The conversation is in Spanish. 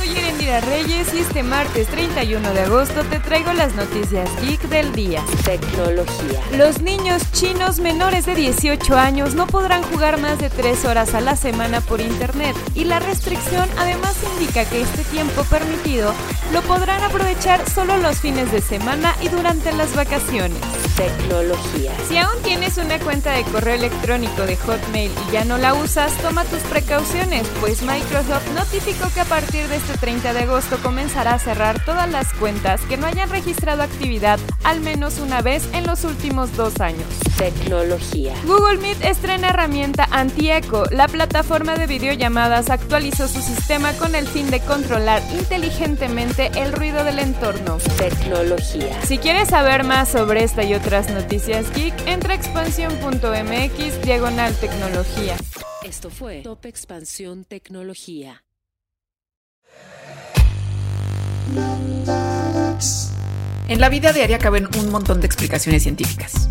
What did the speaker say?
Soy Erendira Reyes y este martes 31 de agosto te traigo las noticias geek del día. Tecnología. Los niños chinos menores de 18 años no podrán jugar más de 3 horas a la semana por internet y la restricción además indica que este tiempo permitido lo podrán aprovechar solo los fines de semana y durante las vacaciones. Tecnología. Si aún tienes una cuenta de correo electrónico de Hotmail y ya no la usas, toma tus precauciones, pues Microsoft notificó que a partir de este 30 de agosto comenzará a cerrar todas las cuentas que no hayan registrado actividad al menos una vez en los últimos dos años. Tecnología. Google Meet estrena herramienta anti-eco. La plataforma de videollamadas actualizó su sistema con el fin de controlar inteligentemente el ruido del entorno. Tecnología. Si quieres saber más sobre esta y otras noticias geek, entra a expansión.mx diagonal tecnología. Esto fue Top Expansión Tecnología. En la vida diaria caben un montón de explicaciones científicas.